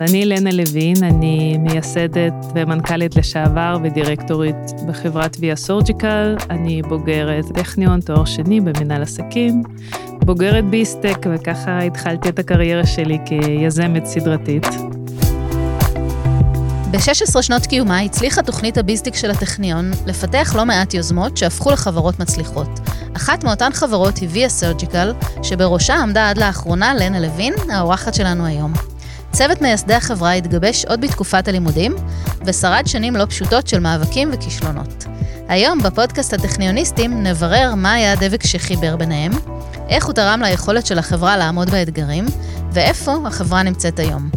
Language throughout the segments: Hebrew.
אני לנה לוין, אני מייסדת ומנכ"לית לשעבר ודירקטורית בחברת ויה סורג'יקל. אני בוגרת טכניון, תואר שני במנהל עסקים, בוגרת ביסטק, וככה התחלתי את הקריירה שלי כיזמת סדרתית. ב-16 שנות קיומה הצליחה תוכנית הביסטיק של הטכניון לפתח לא מעט יוזמות שהפכו לחברות מצליחות. אחת מאותן חברות היא ויה סרג'יקל, שבראשה עמדה עד לאחרונה לנה לוין, האורחת שלנו היום. צוות מייסדי החברה התגבש עוד בתקופת הלימודים, ושרד שנים לא פשוטות של מאבקים וכישלונות. היום בפודקאסט הטכניוניסטים נברר מה היה הדבק שחיבר ביניהם, איך הוא תרם ליכולת של החברה לעמוד באתגרים, ואיפה החברה נמצאת היום.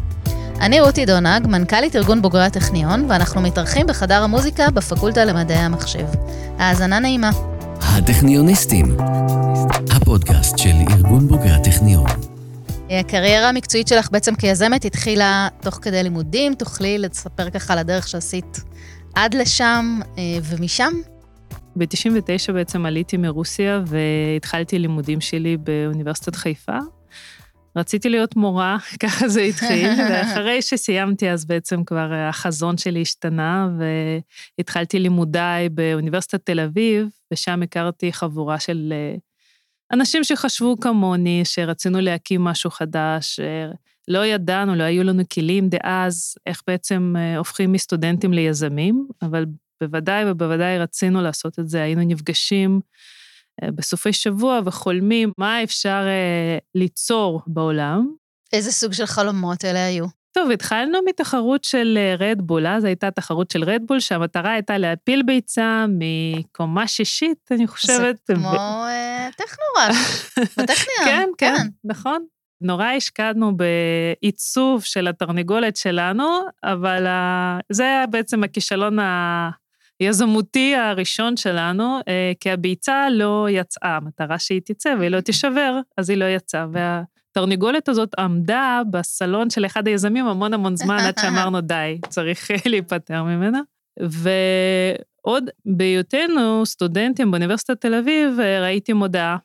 אני רותי דונג, מנכ"לית ארגון בוגרי הטכניון, ואנחנו מתארחים בחדר המוזיקה בפקולטה למדעי המחשב. האזנה נעימה. הטכניוניסטים, הפודקאסט של ארגון בוגרי הטכניון. הקריירה המקצועית שלך בעצם כיזמת התחילה תוך כדי לימודים, תוכלי לספר ככה על הדרך שעשית עד לשם אה, ומשם? ב-99 בעצם עליתי מרוסיה והתחלתי לימודים שלי באוניברסיטת חיפה. רציתי להיות מורה, ככה זה התחיל, ואחרי שסיימתי אז בעצם כבר החזון שלי השתנה, והתחלתי לימודיי באוניברסיטת תל אביב, ושם הכרתי חבורה של אה, אנשים שחשבו כמוני, שרצינו להקים משהו חדש, לא ידענו, לא היו לנו כלים דאז, איך בעצם אה, הופכים מסטודנטים ליזמים, אבל בוודאי ובוודאי רצינו לעשות את זה, היינו נפגשים אה, בסופי שבוע וחולמים מה אפשר אה, ליצור בעולם. איזה סוג של חלומות אלה היו? טוב, התחלנו מתחרות של רדבול, אז הייתה תחרות של רדבול, שהמטרה הייתה להפיל ביצה מקומה שישית, אני חושבת. זה כמו ו... טכנורק, בטכניון. כן, כן, כן, נכון. נורא השקענו בעיצוב של התרנגולת שלנו, אבל זה היה בעצם הכישלון היזמותי הראשון שלנו, אה, כי הביצה לא יצאה, המטרה שהיא תצא והיא לא תישבר, אז היא לא יצאה. והתרנגולת הזאת עמדה בסלון של אחד היזמים המון המון זמן, עד שאמרנו, די, צריך להיפטר ממנה. ועוד בהיותנו סטודנטים באוניברסיטת תל אביב, ראיתי מודעה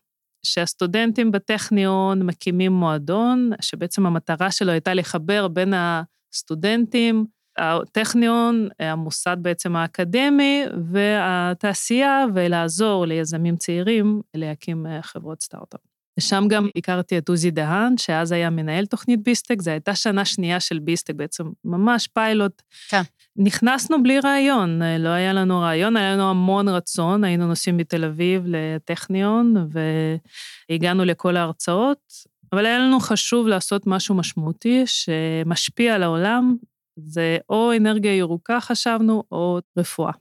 שהסטודנטים בטכניון מקימים מועדון, שבעצם המטרה שלו הייתה לחבר בין הסטודנטים, הטכניון, המוסד בעצם האקדמי והתעשייה, ולעזור ליזמים צעירים להקים חברות סטארט-אפ. ושם גם הכרתי את עוזי דהן, שאז היה מנהל תוכנית ביסטק, זו הייתה שנה שנייה של ביסטק, בעצם ממש פיילוט. כן. נכנסנו בלי רעיון, לא היה לנו רעיון, היה לנו המון רצון, היינו נוסעים מתל אביב לטכניון, והגענו לכל ההרצאות, אבל היה לנו חשוב לעשות משהו משמעותי שמשפיע על העולם, זה או אנרגיה ירוקה חשבנו, או רפואה.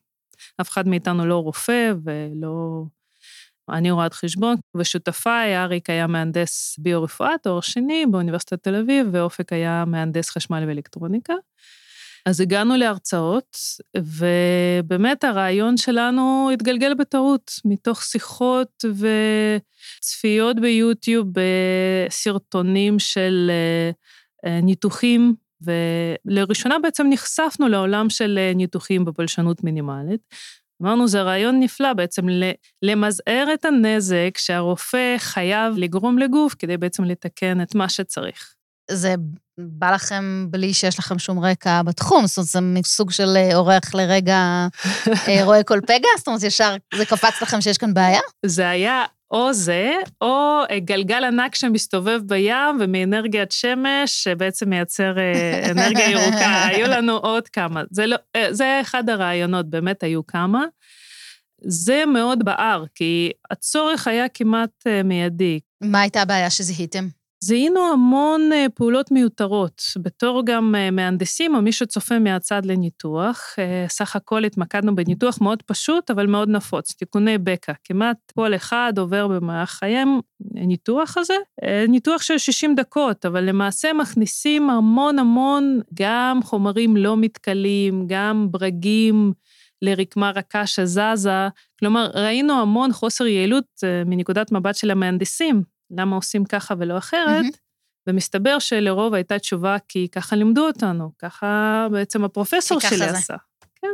אף אחד מאיתנו לא רופא ולא אני רואת חשבון, ושותפיי, אריק היה מהנדס ביו-רפואה, תואר שני באוניברסיטת תל אביב, ואופק היה מהנדס חשמל ואלקטרוניקה. אז הגענו להרצאות, ובאמת הרעיון שלנו התגלגל בטעות, מתוך שיחות וצפיות ביוטיוב בסרטונים של אה, ניתוחים, ולראשונה בעצם נחשפנו לעולם של אה, ניתוחים בפולשנות מינימלית, אמרנו, זה רעיון נפלא בעצם למזער את הנזק שהרופא חייב לגרום לגוף כדי בעצם לתקן את מה שצריך. זה בא לכם בלי שיש לכם שום רקע בתחום, זאת אומרת, זה מסוג של אה, אורח לרגע אה, רואה כל פגע? זאת אומרת, ישר זה קפץ לכם שיש כאן בעיה? זה היה או זה, או אה, גלגל ענק שמסתובב בים ומאנרגיית שמש, שבעצם מייצר אה, אנרגיה ירוקה. היו לנו עוד כמה. זה, לא, אה, זה אחד הרעיונות, באמת היו כמה. זה מאוד בער, כי הצורך היה כמעט מיידי. מה הייתה הבעיה שזיהיתם? זיהינו המון אה, פעולות מיותרות. בתור גם אה, מהנדסים או מי שצופה מהצד לניתוח, אה, סך הכל התמקדנו בניתוח מאוד פשוט, אבל מאוד נפוץ, תיקוני בקע. כמעט כל אחד עובר במהלך חייהם ניתוח הזה, ניתוח של 60 דקות, אבל למעשה מכניסים המון המון גם חומרים לא מתכלים, גם ברגים. לרקמה רכה שזזה, כלומר, ראינו המון חוסר יעילות מנקודת מבט של המהנדסים, למה עושים ככה ולא אחרת, mm-hmm. ומסתבר שלרוב הייתה תשובה כי ככה לימדו אותנו, ככה בעצם הפרופסור שלי זה. עשה. כן.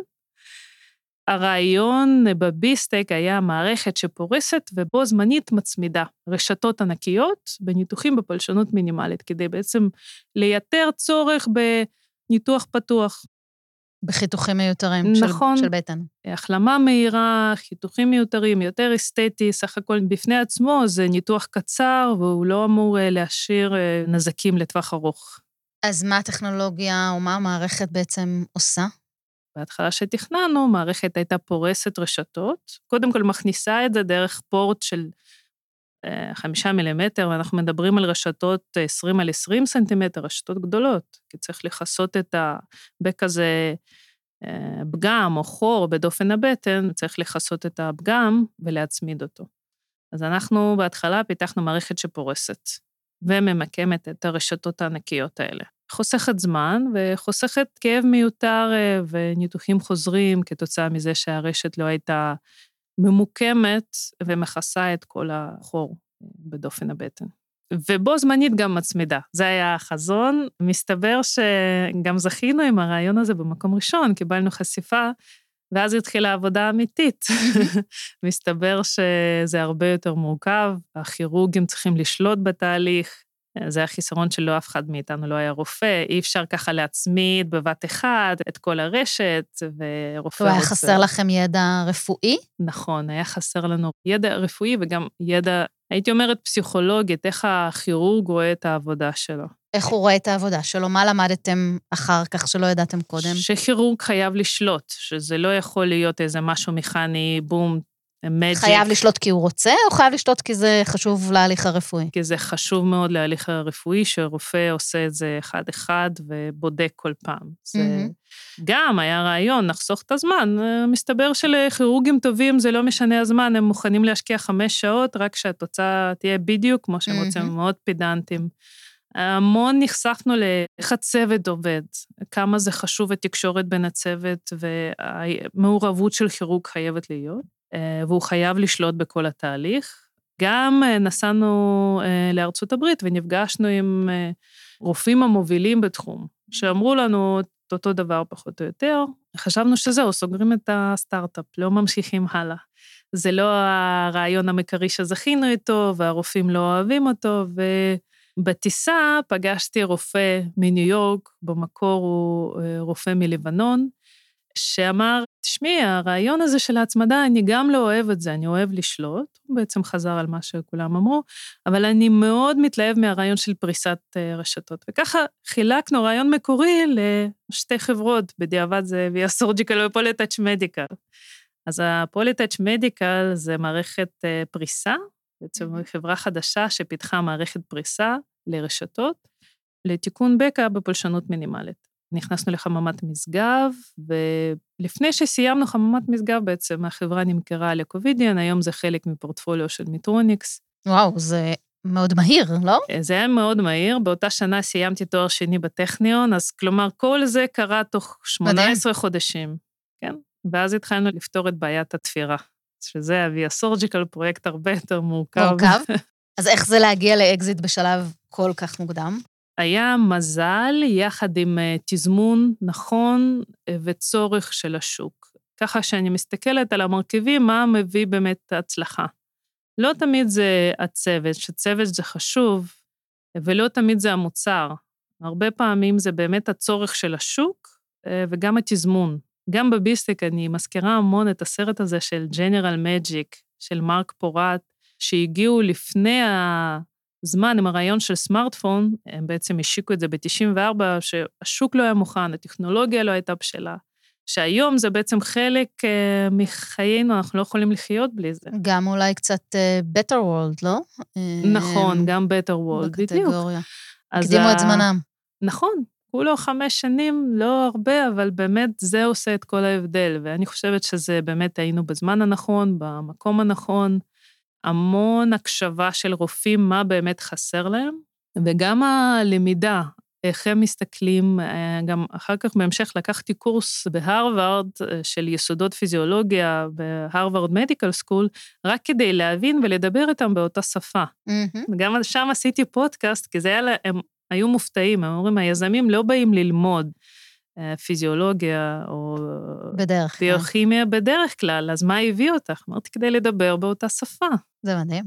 הרעיון בביסטק היה מערכת שפורסת ובו זמנית מצמידה רשתות ענקיות בניתוחים בפולשנות מינימלית, כדי בעצם לייתר צורך בניתוח פתוח. בחיתוכים מיותרים נכון, של, של בטן. החלמה מהירה, חיתוכים מיותרים, יותר אסתטי, סך הכל בפני עצמו זה ניתוח קצר והוא לא אמור אה, להשאיר אה, נזקים לטווח ארוך. אז מה הטכנולוגיה או מה המערכת בעצם עושה? בהתחלה שתכננו, מערכת הייתה פורסת רשתות, קודם כל מכניסה את זה דרך פורט של חמישה מילימטר, ואנחנו מדברים על רשתות 20 על 20 סנטימטר, רשתות גדולות, כי צריך לכסות את בכזה אה, פגם או חור בדופן הבטן, צריך לכסות את הפגם ולהצמיד אותו. אז אנחנו בהתחלה פיתחנו מערכת שפורסת וממקמת את הרשתות הענקיות האלה. חוסכת זמן וחוסכת כאב מיותר אה, וניתוחים חוזרים כתוצאה מזה שהרשת לא הייתה ממוקמת ומכסה את כל החור בדופן הבטן. ובו זמנית גם מצמידה. זה היה החזון. מסתבר שגם זכינו עם הרעיון הזה במקום ראשון, קיבלנו חשיפה, ואז התחילה העבודה האמיתית. מסתבר שזה הרבה יותר מורכב, הכירורגים צריכים לשלוט בתהליך, זה החיסרון שלא אף אחד מאיתנו לא היה רופא, אי אפשר ככה להצמיד בבת אחת את כל הרשת, ורופא... היה חסר לכם ידע רפואי? נכון, היה חסר לנו ידע רפואי וגם ידע, הייתי אומרת פסיכולוגית, איך הכירורג רואה את העבודה שלו. איך הוא רואה את העבודה שלו? מה למדתם אחר כך שלא ידעתם קודם? שכירורג חייב לשלוט, שזה לא יכול להיות איזה משהו מכני, בום, מג'יק. חייב לשלוט כי הוא רוצה, או חייב לשלוט כי זה חשוב להליך הרפואי? כי זה חשוב מאוד להליך הרפואי, שרופא עושה את זה אחד-אחד ובודק כל פעם. זה mm-hmm. גם היה רעיון, נחסוך את הזמן. מסתבר שלכירורגים טובים זה לא משנה הזמן, הם מוכנים להשקיע חמש שעות, רק שהתוצאה תהיה בדיוק כמו שהם mm-hmm. רוצים, מאוד פידנטים. המון נחשפנו לאיך הצוות עובד, כמה זה חשוב התקשורת בין הצוות והמעורבות של כירורג חייבת להיות. אה, והוא חייב לשלוט בכל התהליך. גם אה, נסענו אה, לארצות הברית ונפגשנו עם רופאים המובילים בתחום, שאמרו לנו את אותו דבר פחות או יותר. חשבנו שזהו, סוגרים את הסטארט-אפ, לא ממשיכים הלאה. זה לא הרעיון המקרי שזכינו איתו, והרופאים לא אוהבים אותו, ובטיסה פגשתי רופא מניו יורק, במקור הוא רופא מלבנון, שאמר, תשמעי, הרעיון הזה של ההצמדה, אני גם לא אוהב את זה, אני אוהב לשלוט, הוא בעצם חזר על מה שכולם אמרו, אבל אני מאוד מתלהב מהרעיון של פריסת אה, רשתות. וככה חילקנו רעיון מקורי לשתי חברות, בדיעבד זה ויה סורג'יקל ופוליטאץ' מדיקל. אז הפוליטאץ' מדיקל זה מערכת אה, פריסה, בעצם. חברה חדשה שפיתחה מערכת פריסה לרשתות, לתיקון בקע בפולשנות מינימלית. נכנסנו לחממת משגב, ולפני שסיימנו חממת משגב, בעצם החברה נמכרה לקובידיאן, היום זה חלק מפורטפוליו של מיטרוניקס. וואו, זה מאוד מהיר, לא? זה היה מאוד מהיר. באותה שנה סיימתי תואר שני בטכניון, אז כלומר, כל זה קרה תוך 18 מדהים. חודשים, כן? ואז התחלנו לפתור את בעיית התפירה, שזה אבי הסורג'יקל, פרויקט הרבה יותר מורכב. מורכב? אז איך זה להגיע לאקזיט בשלב כל כך מוקדם? היה מזל יחד עם אה, תזמון נכון אה, וצורך של השוק. ככה שאני מסתכלת על המרכיבים, מה מביא באמת הצלחה. לא תמיד זה הצוות, שצוות זה חשוב, ולא תמיד זה המוצר. הרבה פעמים זה באמת הצורך של השוק אה, וגם התזמון. גם בביסטיק אני מזכירה המון את הסרט הזה של ג'נרל מג'יק, של מרק פורט, שהגיעו לפני זמן עם הרעיון של סמארטפון, הם בעצם השיקו את זה ב-94, שהשוק לא היה מוכן, הטכנולוגיה לא הייתה בשלה. שהיום זה בעצם חלק uh, מחיינו, אנחנו לא יכולים לחיות בלי זה. גם אולי קצת uh, better world, לא? נכון, uh, גם better world, בדיוק. בקטגוריה. הקדימו ה... את זמנם. נכון, כולו חמש שנים, לא הרבה, אבל באמת זה עושה את כל ההבדל, ואני חושבת שזה באמת היינו בזמן הנכון, במקום הנכון. המון הקשבה של רופאים, מה באמת חסר להם, וגם הלמידה, איך הם מסתכלים, אה, גם אחר כך בהמשך לקחתי קורס בהרווארד אה, של יסודות פיזיולוגיה בהרווארד מדיקל סקול, רק כדי להבין ולדבר איתם באותה שפה. Mm-hmm. גם שם עשיתי פודקאסט, כי זה היה, הם היו מופתעים, הם אומרים, היזמים לא באים ללמוד, פיזיולוגיה או בדרך כלל. ביוכימיה בדרך כלל, אז מה הביא אותך? אמרתי, כדי לדבר באותה שפה. זה מדהים.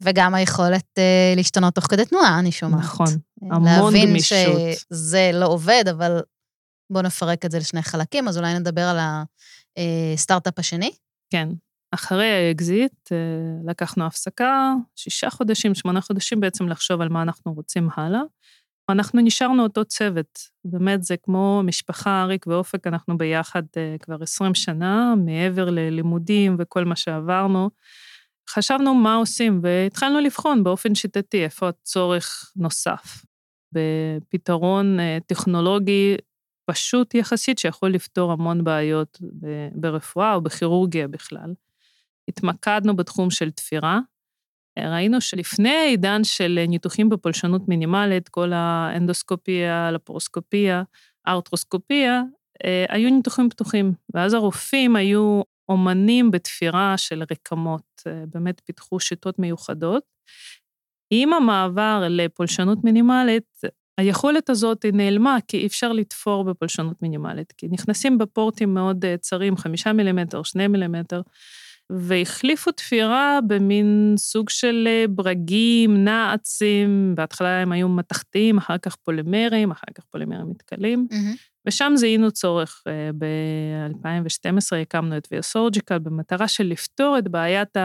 וגם היכולת אה, להשתנות תוך כדי תנועה, אני שומעת. נכון, אה, המון להבין גמישות. שזה לא עובד, אבל בואו נפרק את זה לשני חלקים, אז אולי נדבר על הסטארט-אפ השני. כן. אחרי האקזיט, אה, לקחנו הפסקה, שישה חודשים, שמונה חודשים בעצם לחשוב על מה אנחנו רוצים הלאה. אנחנו נשארנו אותו צוות. באמת, זה כמו משפחה, אריק ואופק, אנחנו ביחד אה, כבר 20 שנה, מעבר ללימודים וכל מה שעברנו. חשבנו מה עושים, והתחלנו לבחון באופן שיטתי איפה הצורך נוסף. בפתרון אה, טכנולוגי פשוט יחסית, שיכול לפתור המון בעיות ברפואה או בכירורגיה בכלל. התמקדנו בתחום של תפירה. ראינו שלפני העידן של ניתוחים בפולשנות מינימלית, כל האנדוסקופיה, לפרוסקופיה, ארתרוסקופיה, אה, היו ניתוחים פתוחים, ואז הרופאים היו אומנים בתפירה של רקמות, אה, באמת פיתחו שיטות מיוחדות. עם המעבר לפולשנות מינימלית, היכולת הזאת היא נעלמה, כי אי אפשר לתפור בפולשנות מינימלית, כי נכנסים בפורטים מאוד אה, צרים, חמישה מילימטר, שני מילימטר, והחליפו תפירה במין סוג של אה, ברגים, נעצים, בהתחלה הם היו מתכתיים, אחר כך פולימרים, אחר כך פולימרים מתכלים, ושם זיהינו צורך. אה, ב-2012 הקמנו את ויאסורג'יקל במטרה של לפתור את בעיית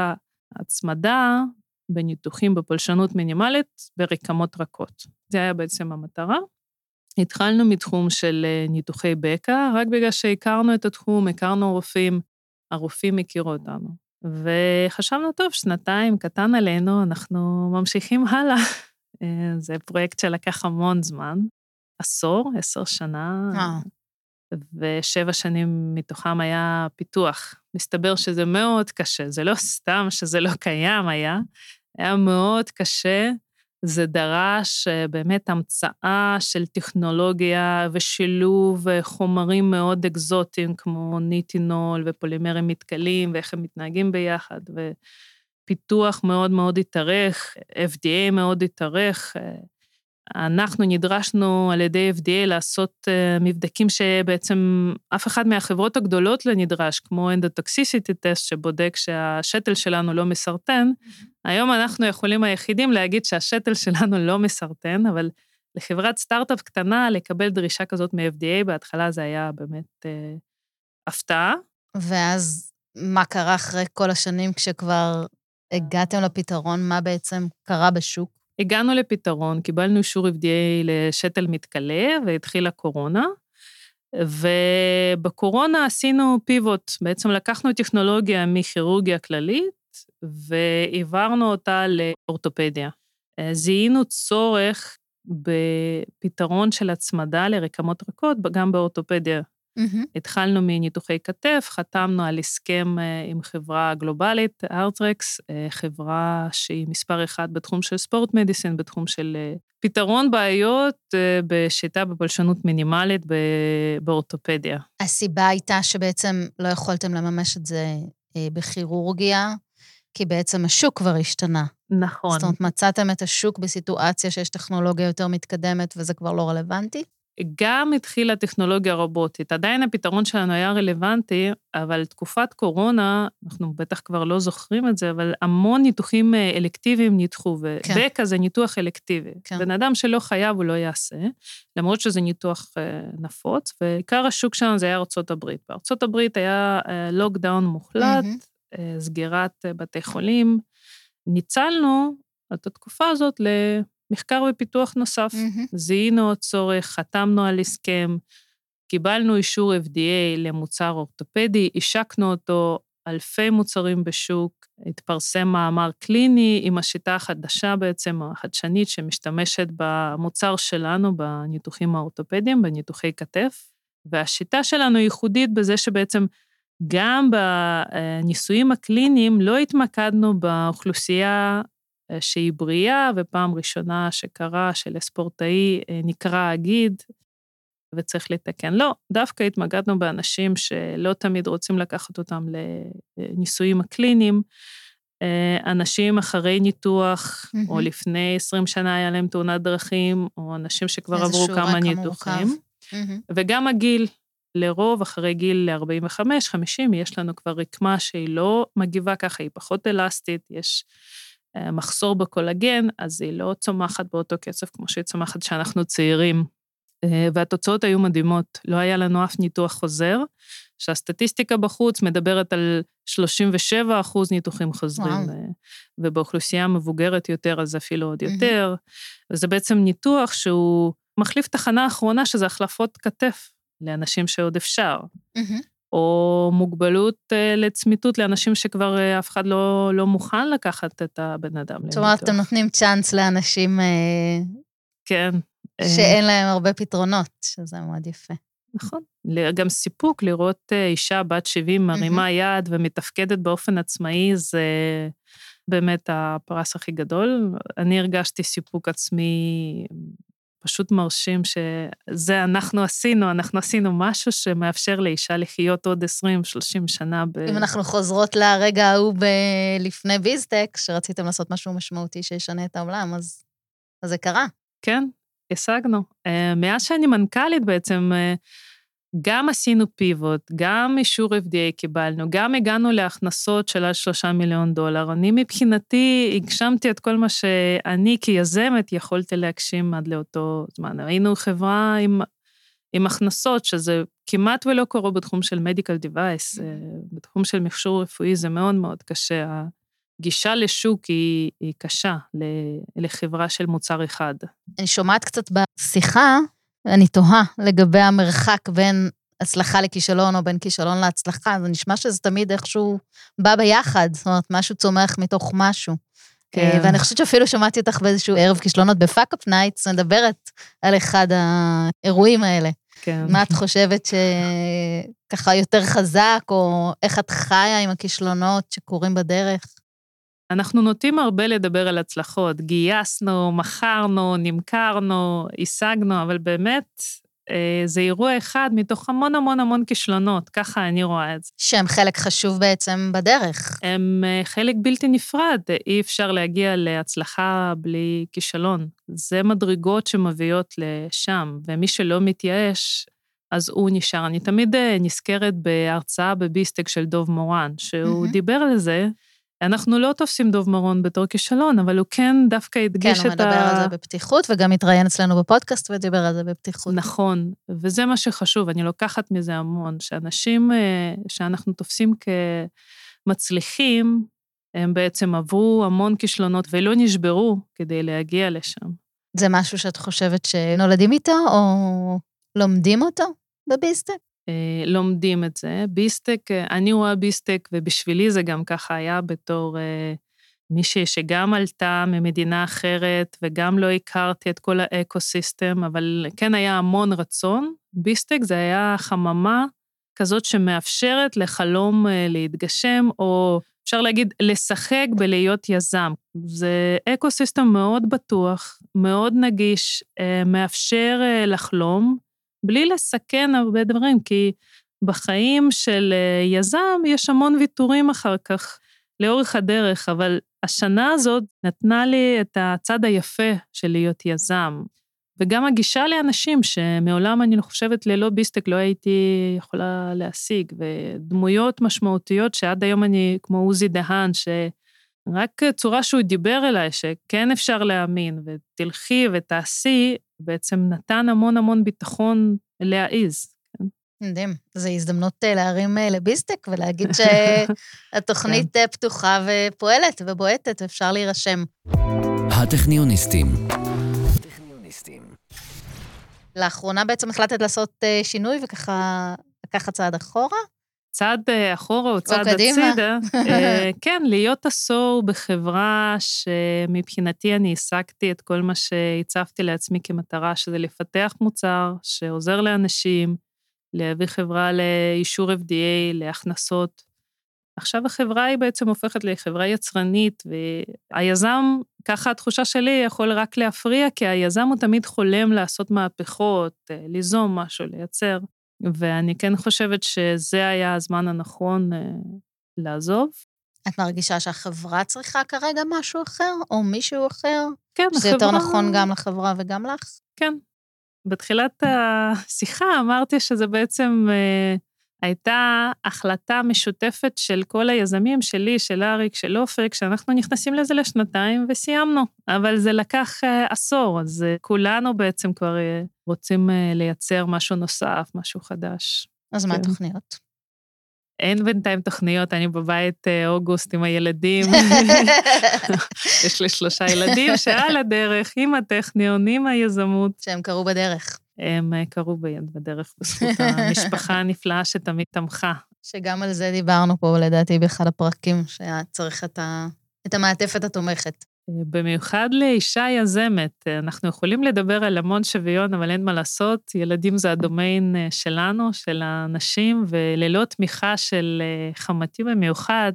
ההצמדה בניתוחים בפולשנות מינימלית ברקמות רכות. זה היה בעצם המטרה. התחלנו מתחום של אה, ניתוחי בקע, רק בגלל שהכרנו את התחום, הכרנו רופאים, הרופאים הכירו אותנו. וחשבנו, טוב, שנתיים קטן עלינו, אנחנו ממשיכים הלאה. אה, זה פרויקט שלקח המון זמן, עשור, עשר שנה. ושבע שנים מתוכם היה פיתוח. מסתבר שזה מאוד קשה, זה לא סתם שזה לא קיים היה, היה מאוד קשה. זה דרש אה, באמת המצאה של טכנולוגיה ושילוב אה, חומרים מאוד אקזוטיים, כמו ניטינול ופולימרים מתכלים, ואיך הם מתנהגים ביחד, ופיתוח מאוד מאוד התארך, FDA מאוד התארך. אה, אנחנו נדרשנו על ידי FDA לעשות uh, מבדקים שבעצם אף אחד מהחברות הגדולות לא נדרש, כמו אנדוטוקסיסיטי טסט שבודק שהשתל שלנו לא מסרטן. Mm-hmm. היום אנחנו יכולים היחידים להגיד שהשתל שלנו לא מסרטן, אבל לחברת סטארט-אפ קטנה לקבל דרישה כזאת מ-FDA, בהתחלה זה היה באמת uh, הפתעה. ואז מה קרה אחרי כל השנים כשכבר הגעתם לפתרון, מה בעצם קרה בשוק? הגענו לפתרון, קיבלנו אישור FDA לשתל מתכלה והתחילה קורונה. ובקורונה עשינו פיבוט, בעצם לקחנו טכנולוגיה מכירורגיה כללית והעברנו אותה לאורתופדיה. זיהינו צורך בפתרון של הצמדה לרקמות רכות, גם באורתופדיה Mm-hmm. התחלנו מניתוחי כתף, חתמנו על הסכם אה, עם חברה גלובלית, ארטרקס, אה, חברה שהיא מספר אחד בתחום של ספורט מדיסין, בתחום של אה, פתרון בעיות בשיטה בפולשנות מינימלית באורתופדיה. הסיבה הייתה שבעצם לא יכולתם לממש את זה בכירורגיה, כי בעצם השוק כבר השתנה. נכון. זאת אומרת, מצאתם את השוק בסיטואציה שיש טכנולוגיה יותר מתקדמת וזה כבר לא רלוונטי? גם התחילה טכנולוגיה רובוטית. עדיין הפתרון שלנו היה רלוונטי, אבל תקופת קורונה, אנחנו בטח כבר לא זוכרים את זה, אבל המון ניתוחים אה, אלקטיביים ובקע כן. זה ניתוח אלקטיבי. כן. בן אדם שלא חייב, הוא לא יעשה, למרות שזה ניתוח אה, נפוץ, ועיקר השוק שלנו זה היה ארה"ב. בארה"ב היה לוקדאון אה, מוחלט, mm-hmm. סגירת בתי חולים. ניצלנו את התקופה הזאת ל... מחקר ופיתוח נוסף. Mm-hmm. זיהינו צורך, חתמנו על הסכם, קיבלנו אישור FDA למוצר אורתופדי, השקנו אותו, אלפי מוצרים בשוק, התפרסם מאמר קליני עם השיטה החדשה בעצם, החדשנית, שמשתמשת במוצר שלנו בניתוחים האורתופדיים, בניתוחי כתף, והשיטה שלנו ייחודית בזה שבעצם גם בניסויים הקליניים לא התמקדנו באוכלוסייה שהיא בריאה, ופעם ראשונה שקרה שלספורטאי אה, נקרא הגיד, וצריך לתקן. לא, דווקא התמקדנו באנשים שלא תמיד רוצים לקחת אותם לניסויים הקליניים, אה, אנשים אחרי ניתוח, mm-hmm. או לפני 20 שנה היה להם תאונת דרכים, או אנשים שכבר עברו כמה ניתוחים. מהמם. וגם הגיל, לרוב, אחרי גיל 45-50, יש לנו כבר רקמה שהיא לא מגיבה ככה, היא פחות אלסטית, יש אה, מחסור בקולגן, אז היא לא צומחת באותו קצב כמו שהיא צומחת כשאנחנו צעירים. אה, והתוצאות היו מדהימות, לא היה לנו אף ניתוח חוזר, שהסטטיסטיקה בחוץ מדברת על 37 אחוז ניתוחים חוזרים, וואו. אה, ובאוכלוסייה מבוגרת יותר, אז אפילו עוד. יותר. וזה בעצם ניתוח שהוא מחליף תחנה אחרונה, שזה החלפות כתף לאנשים שעוד אפשר. או מוגבלות אה, לצמיתות לאנשים שכבר אה, אף אחד לא, לא מוכן לקחת את הבן אדם זאת אומרת. אתם נותנים צ'אנס לאנשים אה, כן. שאין להם הרבה פתרונות, שזה מאוד יפה. נכון. גם סיפוק לראות אישה בת 70 מרימה יד ומתפקדת באופן עצמאי, זה באמת הפרס הכי גדול. אני הרגשתי סיפוק עצמי פשוט מרשים, שזה אנחנו עשינו, אנחנו עשינו משהו שמאפשר לאישה לחיות עוד 20-30 שנה ב... אם אנחנו חוזרות לרגע ההוא ב- לפני ביזטק, שרציתם לעשות משהו משמעותי שישנה את העולם, אז אז זה קרה. כן, השגנו. אה, מאז שאני מנכ"לית בעצם, אה, גם עשינו פיבוט, גם אישור FDA קיבלנו, גם הגענו להכנסות של עד שלושה מיליון דולר. אני מבחינתי הגשמתי את כל מה שאני כיזמת יכולתי להגשים עד לאותו זמן. היינו חברה עם, עם הכנסות, שזה כמעט ולא קורה בתחום של medical device, אה, בתחום של מכשור רפואי זה מאוד מאוד קשה. הגישה לשוק היא, היא קשה לחברה של מוצר אחד. אני שומעת קצת בשיחה, אני תוהה לגבי המרחק בין הצלחה לכישלון או בין כישלון להצלחה, זה נשמע שזה תמיד איכשהו בא ביחד, זאת אומרת, משהו צומח מתוך משהו. כן. אה, ואני חושבת שאפילו שמעתי אותך באיזשהו ערב כישלונות ב Fuckup Nights, מדברת על אחד האירועים האלה. כן. מה את חושבת שככה יותר חזק, או איך את חיה עם הכישלונות שקורים בדרך? אנחנו נוטים הרבה לדבר על הצלחות. גייסנו, מכרנו, נמכרנו, השגנו, אבל באמת, אה, זה אירוע אחד מתוך המון המון המון כישלונות, ככה אני רואה את זה. שהם חלק חשוב בעצם בדרך. הם אה, חלק בלתי נפרד, אי אפשר להגיע להצלחה בלי כישלון. זה מדרגות שמביאות לשם, ומי שלא מתייאש, אז הוא נשאר. אני תמיד אה, נזכרת בהרצאה בביסטק של דוב מורן, שהוא מהמם. דיבר על זה. אנחנו לא תופסים דוב מורן בתור כישלון, אבל הוא כן דווקא כן, הדגיש הוא את מדבר ה... על זה בפתיחות, וגם התראיין אצלנו בפודקאסט ודיבר על זה בפתיחות. נכון, וזה מה שחשוב, אני לוקחת מזה המון, שאנשים אה, שאנחנו תופסים כמצליחים, הם בעצם עברו המון כישלונות ולא נשברו כדי להגיע לשם. זה משהו שאת חושבת שנולדים איתו, או לומדים אותו ב BizTEC? אה, לומדים את זה. BizTEC, אה, אני רואה BizTEC, ובשבילי זה גם ככה היה בתור אה, מישהי שגם עלתה ממדינה אחרת, וגם לא הכרתי את כל ה ecosystem, אבל כן היה המון רצון. BizTEC זה היה חממה כזאת שמאפשרת לחלום להתגשם, או אפשר להגיד, לשחק בלהיות יזם. זה ecosystem מאוד בטוח, מאוד נגיש, מאפשר לחלום, בלי לסכן הרבה דברים, כי בחיים של אה, יזם יש המון ויתורים אחר כך, לאורך הדרך, אבל השנה הזאת נתנה לי את הצד היפה של להיות יזם. וגם הגישה לאנשים שמעולם, אני חושבת, ללא ביסטק לא הייתי יכולה להשיג, ודמויות משמעותיות שעד היום אני, כמו עוזי דהן, שרק צורה שהוא דיבר אליי, שכן אפשר להאמין, ותלכי ותעשי, בעצם נתן המון המון ביטחון להעיז. מדהים. זו הזדמנות אה, להרים אה, לביסטק ולהגיד שהתוכנית אה, פתוחה ופועלת ובועטת, אפשר להירשם. הטכניוניסטים. הטכניוניסטים. לאחרונה בעצם החלטת לעשות שינוי וככה לקחת צעד אחורה? צעד אה, אחורה או צעד קדימה. הצידה, אה, כן, להיות עשור בחברה שמבחינתי אני השגתי את כל מה שהצבתי לעצמי כמטרה, שזה לפתח מוצר שעוזר לאנשים, להביא חברה לאישור FDA, להכנסות. עכשיו החברה היא בעצם הופכת לחברה יצרנית, והיזם, ככה התחושה שלי, יכול רק להפריע, כי היזם הוא תמיד חולם לעשות מהפכות, אה, ליזום משהו, לייצר. ואני כן חושבת שזה היה הזמן הנכון אה, לעזוב. את מרגישה שהחברה צריכה כרגע משהו אחר, או מישהו אחר? כן, שזה יותר נכון גם לחברה וגם לך? כן. בתחילת השיחה אמרתי שזה בעצם אה, הייתה החלטה משותפת של כל היזמים, שלי, של אריק, של אופק, שאנחנו נכנסים לזה לשנתיים וסיימנו. אבל זה לקח אה, עשור, אז אה, כולנו בעצם כבר אה, רוצים אה, לייצר משהו נוסף, משהו חדש. אז מה כן. התוכניות? אין בינתיים תוכניות, אני בבית אוגוסט עם הילדים. יש לי שלושה ילדים שעל הדרך, עם הטכניון, עם היזמות. שהם קרו בדרך. הם אה, קרו ביד בדרך בזכות המשפחה הנפלאה שתמיד תמכה. שגם על זה דיברנו פה, לדעתי, באחד הפרקים, שהיה צריך את, ה... את המעטפת התומכת. אה, במיוחד לאישה יזמת. אה, אנחנו יכולים לדבר על המון שוויון, אבל אין מה לעשות, ילדים זה הדומיין שלנו, של הנשים, וללא תמיכה של חמתי במיוחד,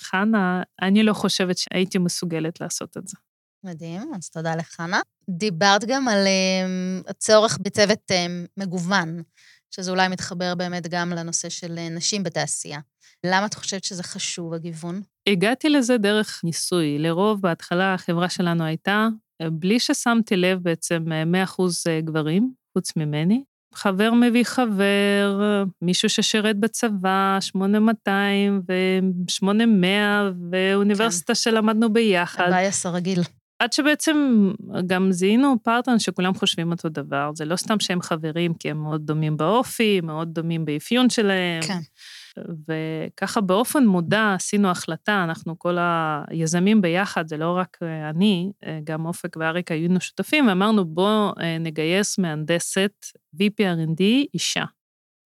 חנה, אני לא חושבת שהייתי מסוגלת לעשות את זה. מדהים, אז תודה לחנה. דיברת גם על um, הצורך בצוות um, מגוון, שזה אולי מתחבר באמת גם לנושא של uh, נשים בתעשייה. למה את חושבת שזה חשוב, הגיוון? הגעתי לזה דרך ניסוי. לרוב, בהתחלה החברה שלנו הייתה, אה, בלי ששמתי לב בעצם, אה, 100% גברים, חוץ ממני. חבר מביא חבר, אה, מישהו ששירת בצבא, 8200 ו-8200, ואוניברסיטה שלמדנו ביחד. הבייס הרגיל. עד שבעצם גם זיהינו פרטנר שכולם חושבים אותו דבר. זה לא סתם שהם חברים, כי הם מאוד דומים באופי, מאוד דומים באפיון שלהם. כן. וככה באופן מודע עשינו החלטה, אנחנו כל היזמים ביחד, זה לא רק אה, אני, אה, גם אופק ואריק היינו שותפים, ואמרנו בואו אה, נגייס מהנדסת VP R&D אישה.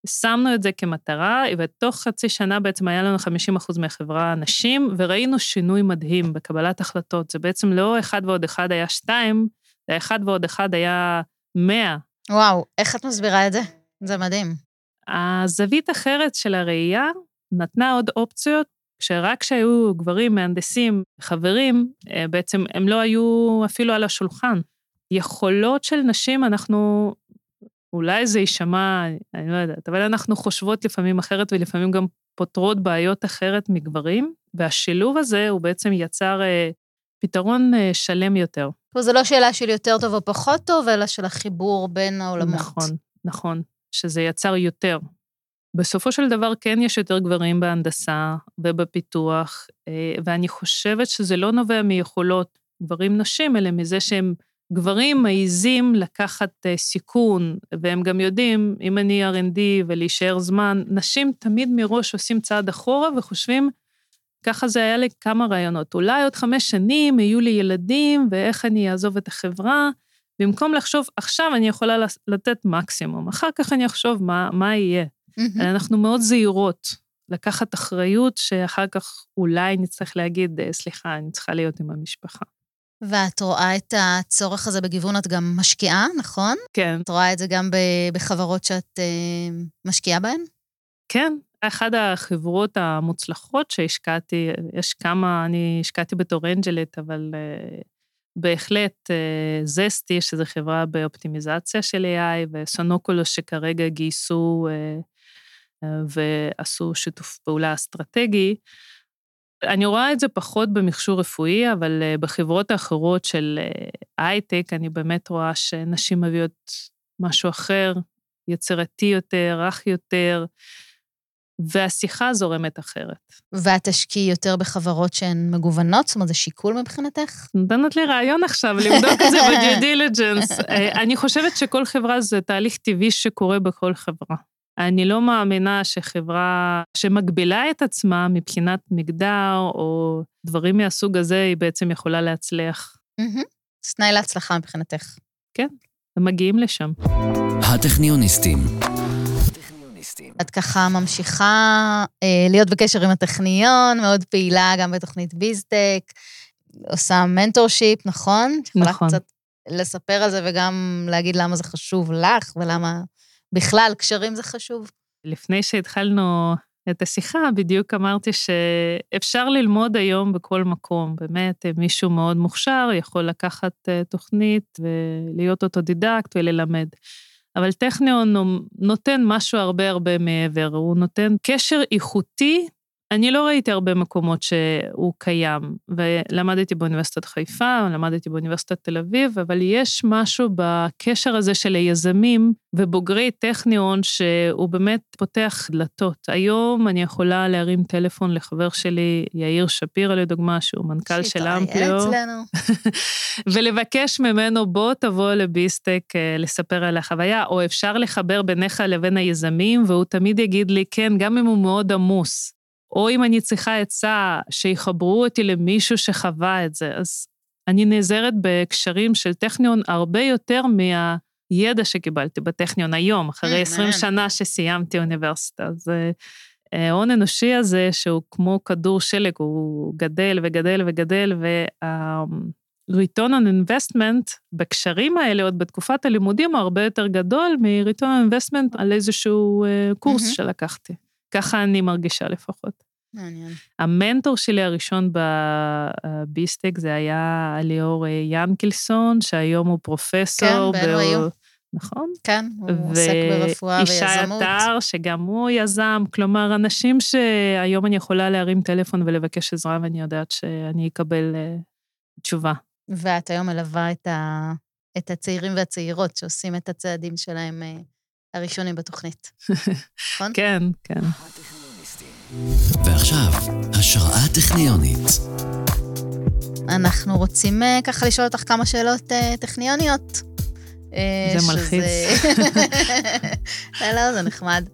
שמנו את זה כמטרה, ותוך חצי שנה בעצם היה לנו 50% מהחברה נשים, וראינו שינוי מדהים בקבלת החלטות. זה בעצם לא אחד ועוד אחד היה שתיים, זה אחד ועוד אחד היה מאה. וואו, איך את מסבירה את זה? זה מדהים. הזווית אחרת של הראייה נתנה עוד אופציות, שרק כשהיו גברים, מהנדסים, חברים, אה, בעצם הם לא היו אפילו על השולחן. יכולות של נשים, אנחנו, אולי זה יישמע, אני לא יודעת, אבל אנחנו חושבות לפעמים אחרת ולפעמים גם פותרות בעיות אחרת מגברים, והשילוב הזה הוא בעצם יצר אה, פתרון אה, שלם יותר. זו לא שאלה של יותר טוב או פחות טוב, אלא של החיבור בין העולמות. נכון, נכון, שזה יצר יותר. בסופו של דבר כן יש יותר גברים בהנדסה ובפיתוח, אה, ואני חושבת שזה לא נובע מיכולות גברים-נשים, אלא מזה שהם גברים מעיזים לקחת אה, סיכון, והם גם יודעים, אם אני R&D ולהישאר זמן, נשים תמיד מראש עושים צעד אחורה וחושבים, ככה זה היה לי כמה רעיונות. אולי עוד חמש שנים יהיו לי ילדים, ואיך אני אעזוב את החברה, במקום לחשוב, עכשיו אני יכולה לתת מקסימום, אחר כך אני אחשוב מה, מה יהיה. מהמם. אנחנו מאוד זהירות לקחת אחריות, שאחר כך אולי נצטרך להגיד, "אה, סליחה, אני צריכה להיות עם המשפחה. ואת רואה את הצורך הזה בגיוון, את גם משקיעה, נכון? כן, את רואה את זה גם בחברות שאת אה, משקיעה בהן? כן. אחת החברות המוצלחות שהשקעתי, יש כמה, אני השקעתי בתור אנג'לית, אבל uh, בהחלט uh, זסטי, שזו חברה באופטימיזציה של AI, וסונוקולוס שכרגע גייסו uh, ועשו שיתוף פעולה אסטרטגי. אני רואה את זה פחות במכשור רפואי, אבל uh, בחברות האחרות של uh, הייטק, אני באמת רואה שנשים מביאות משהו אחר, יצירתי יותר, רך יותר, והשיחה זורמת אחרת. ואת תשקיעי יותר בחברות שהן מגוונות? זאת אומרת, זה שיקול מבחינתך? נותנת לי רעיון עכשיו לבדוק את זה ב-due diligence. אה, אני חושבת שכל חברה זה תהליך טבעי שקורה בכל חברה. אני לא מאמינה שחברה שמגבילה את עצמה מבחינת מגדר או דברים מהסוג הזה, היא בעצם יכולה להצליח. אז תנאי להצלחה מבחינתך. הם מגיעים לשם. הטכניוניסטים. את ככה ממשיכה אה, להיות בקשר עם הטכניון, מאוד פעילה גם בתוכנית BizTEC, עושה mentorship, נכון? את יכולה נכון. קצת לספר על זה וגם להגיד למה זה חשוב לך ולמה בכלל קשרים זה חשוב. לפני שהתחלנו את השיחה, בדיוק אמרתי שאפשר ללמוד היום בכל מקום. באמת, מישהו מאוד מוכשר יכול לקחת אה, תוכנית ולהיות אוטודידקט וללמד. אבל טכניון נותן משהו הרבה הרבה מעבר, הוא נותן קשר איכותי אני לא ראיתי הרבה מקומות שהוא קיים, ולמדתי באוניברסיטת חיפה, למדתי באוניברסיטת תל אביב, אבל יש משהו בקשר הזה של היזמים ובוגרי טכניון שהוא באמת פותח דלתות. היום אני יכולה להרים טלפון לחבר שלי, יאיר שפירא לדוגמה, שהוא מנכ"ל של אמפליו, ולבקש ממנו, בוא תבוא לביסטק אה, לספר על החוויה, או אפשר לחבר ביניך לבין היזמים, והוא תמיד יגיד לי, כן, גם אם הוא מאוד עמוס. או אם אני צריכה עצה, שיחברו אותי למישהו שחווה את זה. אז אני נעזרת בקשרים של טכניון הרבה יותר מהידע שקיבלתי בטכניון היום, אחרי 20 mm, שנה שסיימתי אוניברסיטה. אז אה, ההון אנושי הזה, שהוא כמו כדור שלג, הוא גדל וגדל וגדל, וה-return on investment בקשרים האלה, עוד בתקופת הלימודים, הוא הרבה יותר גדול מ-return on investment על איזשהו אה, קורס mm-hmm. שלקחתי. ככה אני מרגישה לפחות. מעניין. המנטור שלי הראשון בביסטק זה היה ליאור ינקלסון, שהיום הוא פרופסור. כן, באלו נכון. כן, הוא עוסק ברפואה ויזמות. וישי עטר, שגם הוא יזם. כלומר, אנשים שהיום אני יכולה להרים טלפון ולבקש עזרה, ואני יודעת שאני אקבל uh, תשובה. ואת היום מלווה את, ה... את הצעירים והצעירות שעושים את הצעדים שלהם uh, הראשונים בתוכנית, נכון? כן, כן. ועכשיו, השראה טכניונית. אנחנו רוצים uh, ככה לשאול אותך כמה שאלות uh, טכניוניות. זה שזה... מלחיץ. לא, זה נחמד.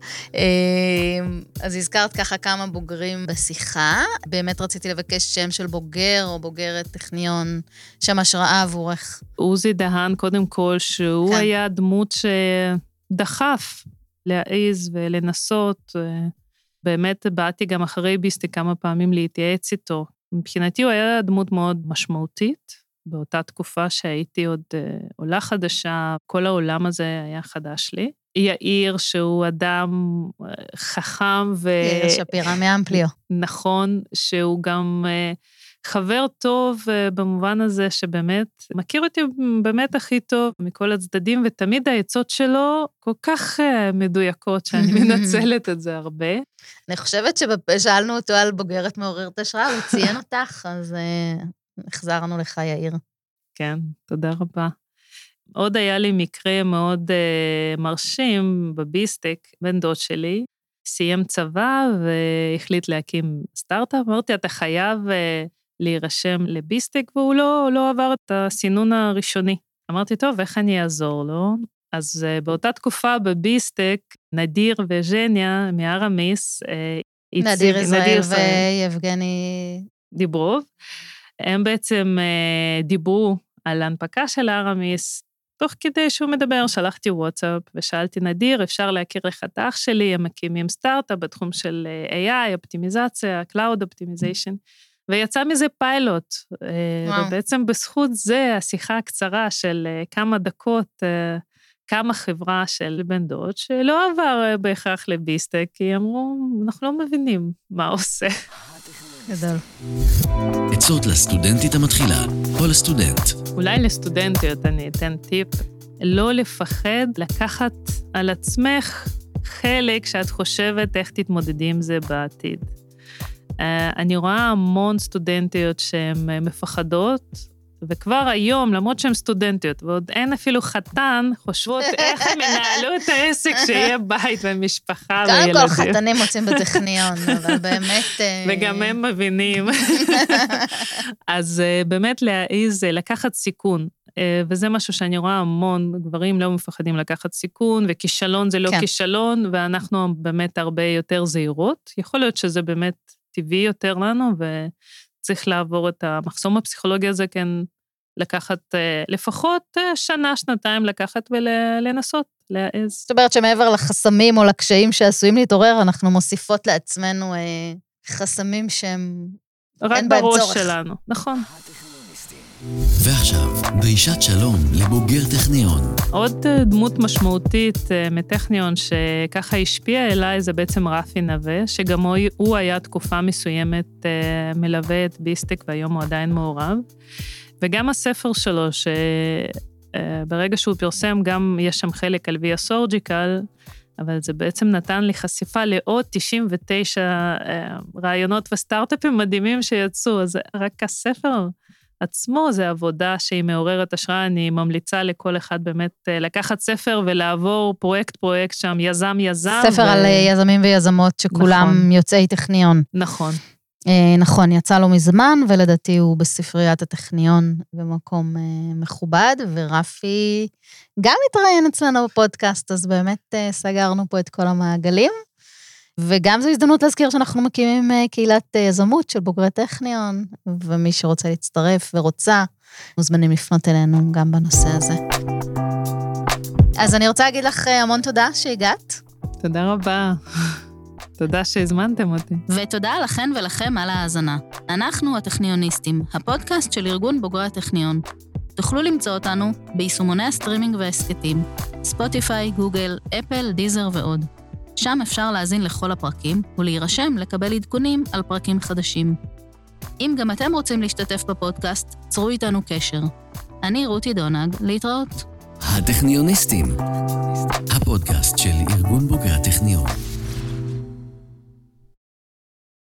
אז הזכרת ככה כמה בוגרים בשיחה. באמת רציתי לבקש שם של בוגר או בוגרת טכניון, שם השראה עבורך. עוזי דהן, קודם כל, שהוא כן. היה דמות ש... דחף להעיז ולנסות. באמת באתי גם אחרי ביסטי כמה פעמים להתייעץ איתו. מבחינתי הוא היה דמות מאוד משמעותית. באותה תקופה שהייתי עוד uh, עולה חדשה, כל העולם הזה היה חדש לי. יאיר, שהוא אדם uh, חכם ו... יאיר שפירא מאמפליו. נכון, שהוא גם חבר טוב uh, במובן הזה שבאמת מכיר אותי באמת הכי טוב מכל הצדדים, ותמיד העצות שלו כל כך uh, מדויקות, שאני מנצלת את זה הרבה. אני חושבת ששאלנו אותו על בוגרת מעוררת השראה, הוא ציין אותך, אז uh, החזרנו לך, יאיר. כן, תודה רבה. עוד היה לי מקרה מאוד uh, מרשים בביסטק, בן דוד שלי, סיים צבא והחליט להקים סטארט-אפ. אמרתי, אתה חייב uh, להירשם לביסטק, והוא לא, לא עבר את הסינון הראשוני. אמרתי, טוב, איך אני אעזור לו? אז uh, באותה תקופה בביסטק, נדיר וז'ניה מארמיס, uh, נדיר ישראל ויבגני... דיברוב. הם בעצם uh, דיברו על הנפקה של ארמיס, תוך כדי שהוא מדבר, שלחתי וואטסאפ ושאלתי, נדיר, אפשר להכיר לך את האח שלי, הם מקימים סטארט-אפ בתחום של AI, אופטימיזציה, Cloud Optimization. ויצא מזה פיילוט. אה, וואו. ובעצם בזכות זה, השיחה הקצרה של אה, כמה דקות, אה, קמה חברה של בן דוד, שלא עבר בהכרח לביסטק, כי אמרו, אנחנו לא מבינים מה עושה. גדול. עצות לסטודנטית המתחילה, או לסטודנט. אולי לסטודנטיות אני אתן טיפ, לא לפחד לקחת על עצמך חלק שאת חושבת איך תתמודדי עם זה בעתיד. אה, אני רואה המון סטודנטיות שהן אה, מפחדות, וכבר היום, למרות שהן סטודנטיות, ועוד אין אפילו חתן, חושבות איך הם ינהלו את העסק, שיהיה בית ומשפחה וילדים. קודם כל, חתנים מוצאים בטכניון, אבל באמת... אה, וגם הם מבינים. אז באמת להעיז, לקחת סיכון. וזה משהו שאני רואה המון, גברים לא מפחדים לקחת סיכון, וכישלון זה לא כן. כישלון, ואנחנו באמת הרבה יותר זהירות. יכול להיות שזה באמת טבעי יותר לנו, וצריך לעבור את המחסום הפסיכולוגי הזה, כן, לקחת אה, לפחות אה, שנה, שנתיים לקחת ולנסות, להעז. זאת אומרת שמעבר לחסמים או לקשיים שעשויים להתעורר, אנחנו מוסיפות לעצמנו אה, חסמים שהם... רק בראש שלנו, נכון. ועכשיו, דרישת שלום לבוגר טכניון. עוד אה, דמות משמעותית אה, מטכניון שככה השפיעה אליי זה בעצם רפי נווה, שגם הוא, הוא היה תקופה מסוימת אה, מלווה את ביסטק והיום הוא עדיין מעורב. וגם הספר שלו, שברגע שהוא פרסם, גם יש שם חלק על Via Surgical, אבל זה בעצם נתן לי חשיפה לעוד 99 אה, רעיונות וסטארט-אפים מדהימים שיצאו, אז רק הספר עצמו זה עבודה שהיא מעוררת השראה, אני ממליצה לכל אחד באמת אה, לקחת ספר ולעבור פרויקט-פרויקט שם, יזם-יזם. ספר ו... על אה, יזמים ויזמות שכולם נכון. יוצאי טכניון. נכון. אה, נכון, יצא לו מזמן, ולדעתי הוא בספריית הטכניון במקום אה, מכובד, ורפי גם התראיין אצלנו בפודקאסט, אז באמת אה, סגרנו פה את כל המעגלים. וגם זו הזדמנות להזכיר שאנחנו מקימים אה, קהילת אה, יזמות של בוגרי טכניון, ומי שרוצה להצטרף ורוצה, מוזמנים לפנות אלינו גם בנושא הזה. אז אני רוצה להגיד לך אה, המון תודה שהגעת. תודה רבה. תודה שהזמנתם אותי. ותודה לכן ולכם על ההאזנה. אנחנו הטכניוניסטים, הפודקאסט של ארגון בוגרי הטכניון. תוכלו למצוא אותנו ביישומוני הסטרימינג וההסכתים, ספוטיפיי, גוגל, אפל, דיזר ועוד. שם אפשר להאזין לכל הפרקים ולהירשם לקבל עדכונים על פרקים חדשים. אם גם אתם רוצים להשתתף בפודקאסט, צרו איתנו קשר. אני רותי דונג, להתראות. הטכניוניסטים, הפודקאסט של ארגון בוגרי הטכניון.